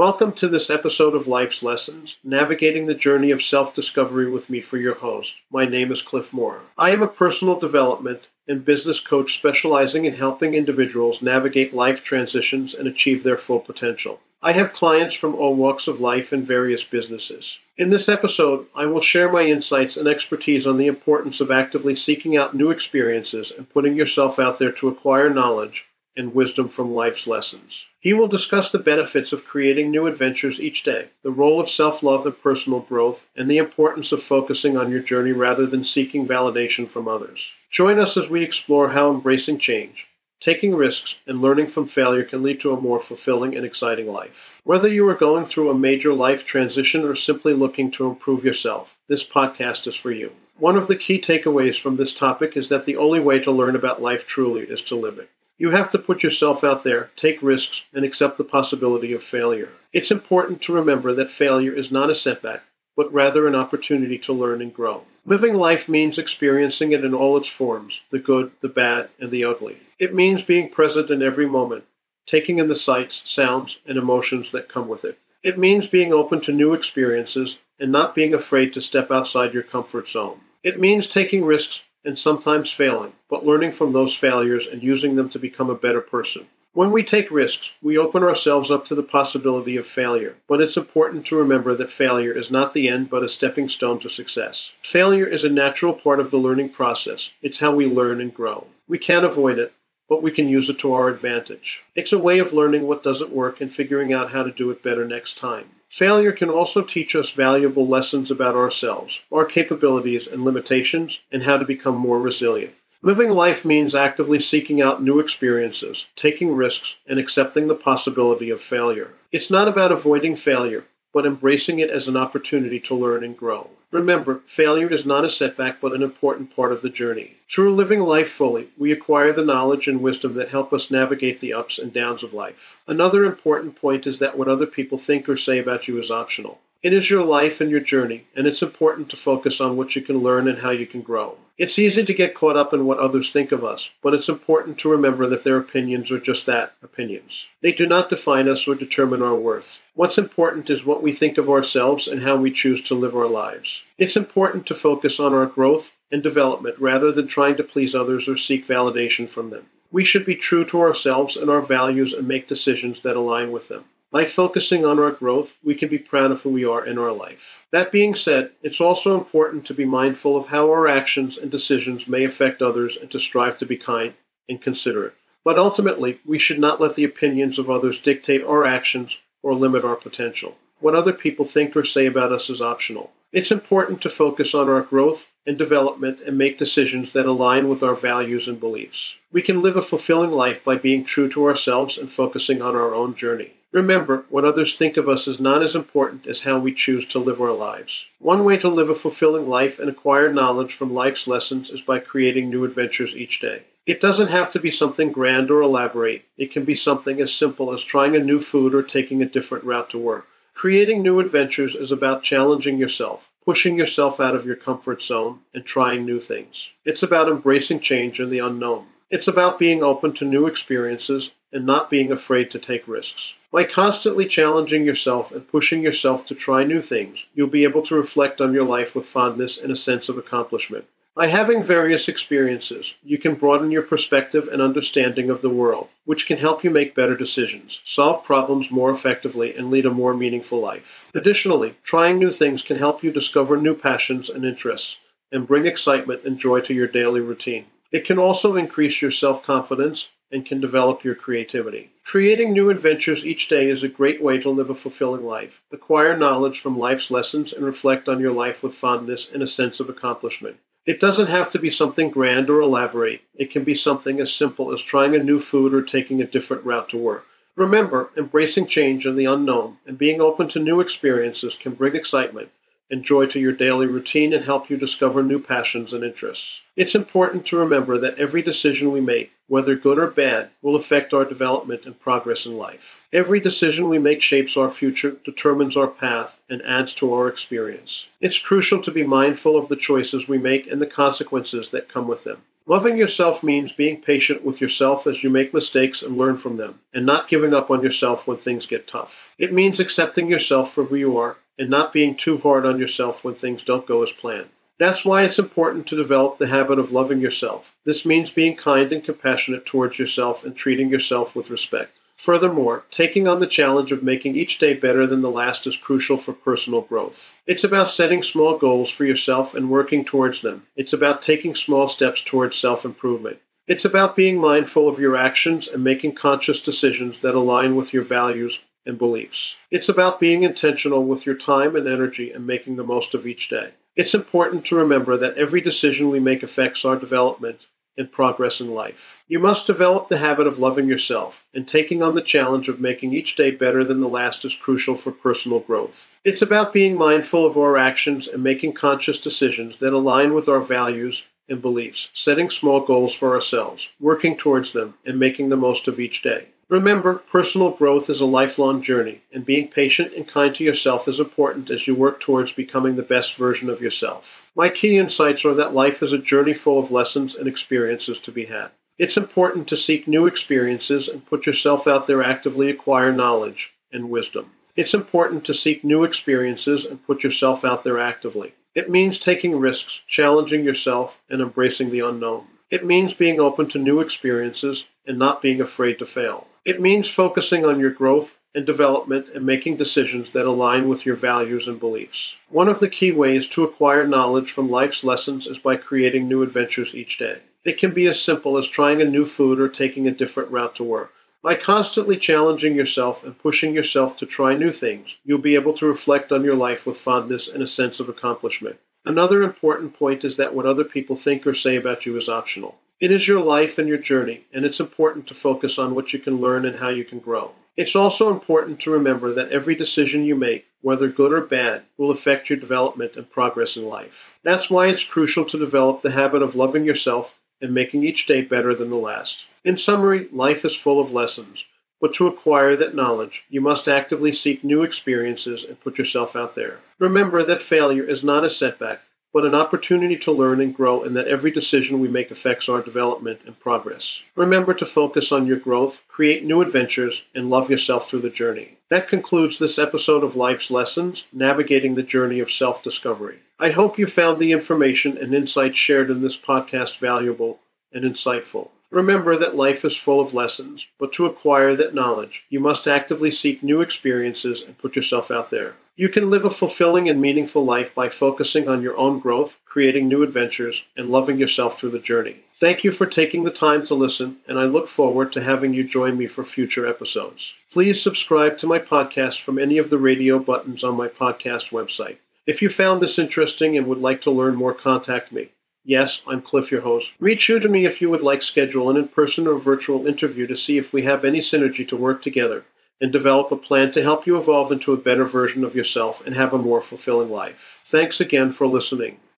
Welcome to this episode of Life's Lessons, navigating the journey of self discovery with me for your host. My name is Cliff Moore. I am a personal development and business coach specializing in helping individuals navigate life transitions and achieve their full potential. I have clients from all walks of life and various businesses. In this episode, I will share my insights and expertise on the importance of actively seeking out new experiences and putting yourself out there to acquire knowledge and wisdom from life's lessons. He will discuss the benefits of creating new adventures each day, the role of self love and personal growth, and the importance of focusing on your journey rather than seeking validation from others. Join us as we explore how embracing change, taking risks, and learning from failure can lead to a more fulfilling and exciting life. Whether you are going through a major life transition or simply looking to improve yourself, this podcast is for you. One of the key takeaways from this topic is that the only way to learn about life truly is to live it. You have to put yourself out there, take risks, and accept the possibility of failure. It's important to remember that failure is not a setback, but rather an opportunity to learn and grow. Living life means experiencing it in all its forms the good, the bad, and the ugly. It means being present in every moment, taking in the sights, sounds, and emotions that come with it. It means being open to new experiences and not being afraid to step outside your comfort zone. It means taking risks and sometimes failing, but learning from those failures and using them to become a better person. When we take risks, we open ourselves up to the possibility of failure, but it's important to remember that failure is not the end but a stepping stone to success. Failure is a natural part of the learning process. It's how we learn and grow. We can't avoid it, but we can use it to our advantage. It's a way of learning what doesn't work and figuring out how to do it better next time. Failure can also teach us valuable lessons about ourselves, our capabilities and limitations, and how to become more resilient. Living life means actively seeking out new experiences, taking risks, and accepting the possibility of failure. It's not about avoiding failure, but embracing it as an opportunity to learn and grow. Remember, failure is not a setback but an important part of the journey. Through living life fully, we acquire the knowledge and wisdom that help us navigate the ups and downs of life. Another important point is that what other people think or say about you is optional. It is your life and your journey, and it's important to focus on what you can learn and how you can grow. It's easy to get caught up in what others think of us, but it's important to remember that their opinions are just that opinions. They do not define us or determine our worth. What's important is what we think of ourselves and how we choose to live our lives. It's important to focus on our growth and development rather than trying to please others or seek validation from them. We should be true to ourselves and our values and make decisions that align with them. By focusing on our growth, we can be proud of who we are in our life. That being said, it's also important to be mindful of how our actions and decisions may affect others and to strive to be kind and considerate. But ultimately, we should not let the opinions of others dictate our actions or limit our potential. What other people think or say about us is optional. It's important to focus on our growth and development and make decisions that align with our values and beliefs. We can live a fulfilling life by being true to ourselves and focusing on our own journey. Remember, what others think of us is not as important as how we choose to live our lives. One way to live a fulfilling life and acquire knowledge from life's lessons is by creating new adventures each day. It doesn't have to be something grand or elaborate. It can be something as simple as trying a new food or taking a different route to work. Creating new adventures is about challenging yourself, pushing yourself out of your comfort zone, and trying new things. It's about embracing change and the unknown. It's about being open to new experiences and not being afraid to take risks. By constantly challenging yourself and pushing yourself to try new things, you'll be able to reflect on your life with fondness and a sense of accomplishment. By having various experiences, you can broaden your perspective and understanding of the world, which can help you make better decisions, solve problems more effectively, and lead a more meaningful life. Additionally, trying new things can help you discover new passions and interests and bring excitement and joy to your daily routine. It can also increase your self confidence and can develop your creativity. Creating new adventures each day is a great way to live a fulfilling life. Acquire knowledge from life's lessons and reflect on your life with fondness and a sense of accomplishment. It doesn't have to be something grand or elaborate. It can be something as simple as trying a new food or taking a different route to work. Remember, embracing change and the unknown and being open to new experiences can bring excitement and joy to your daily routine and help you discover new passions and interests. It's important to remember that every decision we make, whether good or bad, will affect our development and progress in life. Every decision we make shapes our future, determines our path, and adds to our experience. It's crucial to be mindful of the choices we make and the consequences that come with them. Loving yourself means being patient with yourself as you make mistakes and learn from them, and not giving up on yourself when things get tough. It means accepting yourself for who you are and not being too hard on yourself when things don't go as planned. That's why it's important to develop the habit of loving yourself. This means being kind and compassionate towards yourself and treating yourself with respect. Furthermore, taking on the challenge of making each day better than the last is crucial for personal growth. It's about setting small goals for yourself and working towards them. It's about taking small steps towards self improvement. It's about being mindful of your actions and making conscious decisions that align with your values and beliefs. It's about being intentional with your time and energy and making the most of each day. It's important to remember that every decision we make affects our development and progress in life. You must develop the habit of loving yourself, and taking on the challenge of making each day better than the last is crucial for personal growth. It's about being mindful of our actions and making conscious decisions that align with our values and beliefs, setting small goals for ourselves, working towards them, and making the most of each day. Remember, personal growth is a lifelong journey, and being patient and kind to yourself is important as you work towards becoming the best version of yourself. My key insights are that life is a journey full of lessons and experiences to be had. It's important to seek new experiences and put yourself out there actively acquire knowledge and wisdom. It's important to seek new experiences and put yourself out there actively. It means taking risks, challenging yourself, and embracing the unknown. It means being open to new experiences and not being afraid to fail. It means focusing on your growth and development and making decisions that align with your values and beliefs. One of the key ways to acquire knowledge from life's lessons is by creating new adventures each day. It can be as simple as trying a new food or taking a different route to work. By constantly challenging yourself and pushing yourself to try new things, you'll be able to reflect on your life with fondness and a sense of accomplishment. Another important point is that what other people think or say about you is optional. It is your life and your journey, and it's important to focus on what you can learn and how you can grow. It's also important to remember that every decision you make, whether good or bad, will affect your development and progress in life. That's why it's crucial to develop the habit of loving yourself and making each day better than the last. In summary, life is full of lessons, but to acquire that knowledge, you must actively seek new experiences and put yourself out there. Remember that failure is not a setback, but an opportunity to learn and grow, and that every decision we make affects our development and progress. Remember to focus on your growth, create new adventures, and love yourself through the journey. That concludes this episode of Life's Lessons Navigating the Journey of Self Discovery. I hope you found the information and insights shared in this podcast valuable and insightful. Remember that life is full of lessons, but to acquire that knowledge, you must actively seek new experiences and put yourself out there. You can live a fulfilling and meaningful life by focusing on your own growth, creating new adventures, and loving yourself through the journey. Thank you for taking the time to listen, and I look forward to having you join me for future episodes. Please subscribe to my podcast from any of the radio buttons on my podcast website. If you found this interesting and would like to learn more, contact me. Yes, I'm Cliff, your host. Reach out to me if you would like schedule an in-person or virtual interview to see if we have any synergy to work together and develop a plan to help you evolve into a better version of yourself and have a more fulfilling life. Thanks again for listening.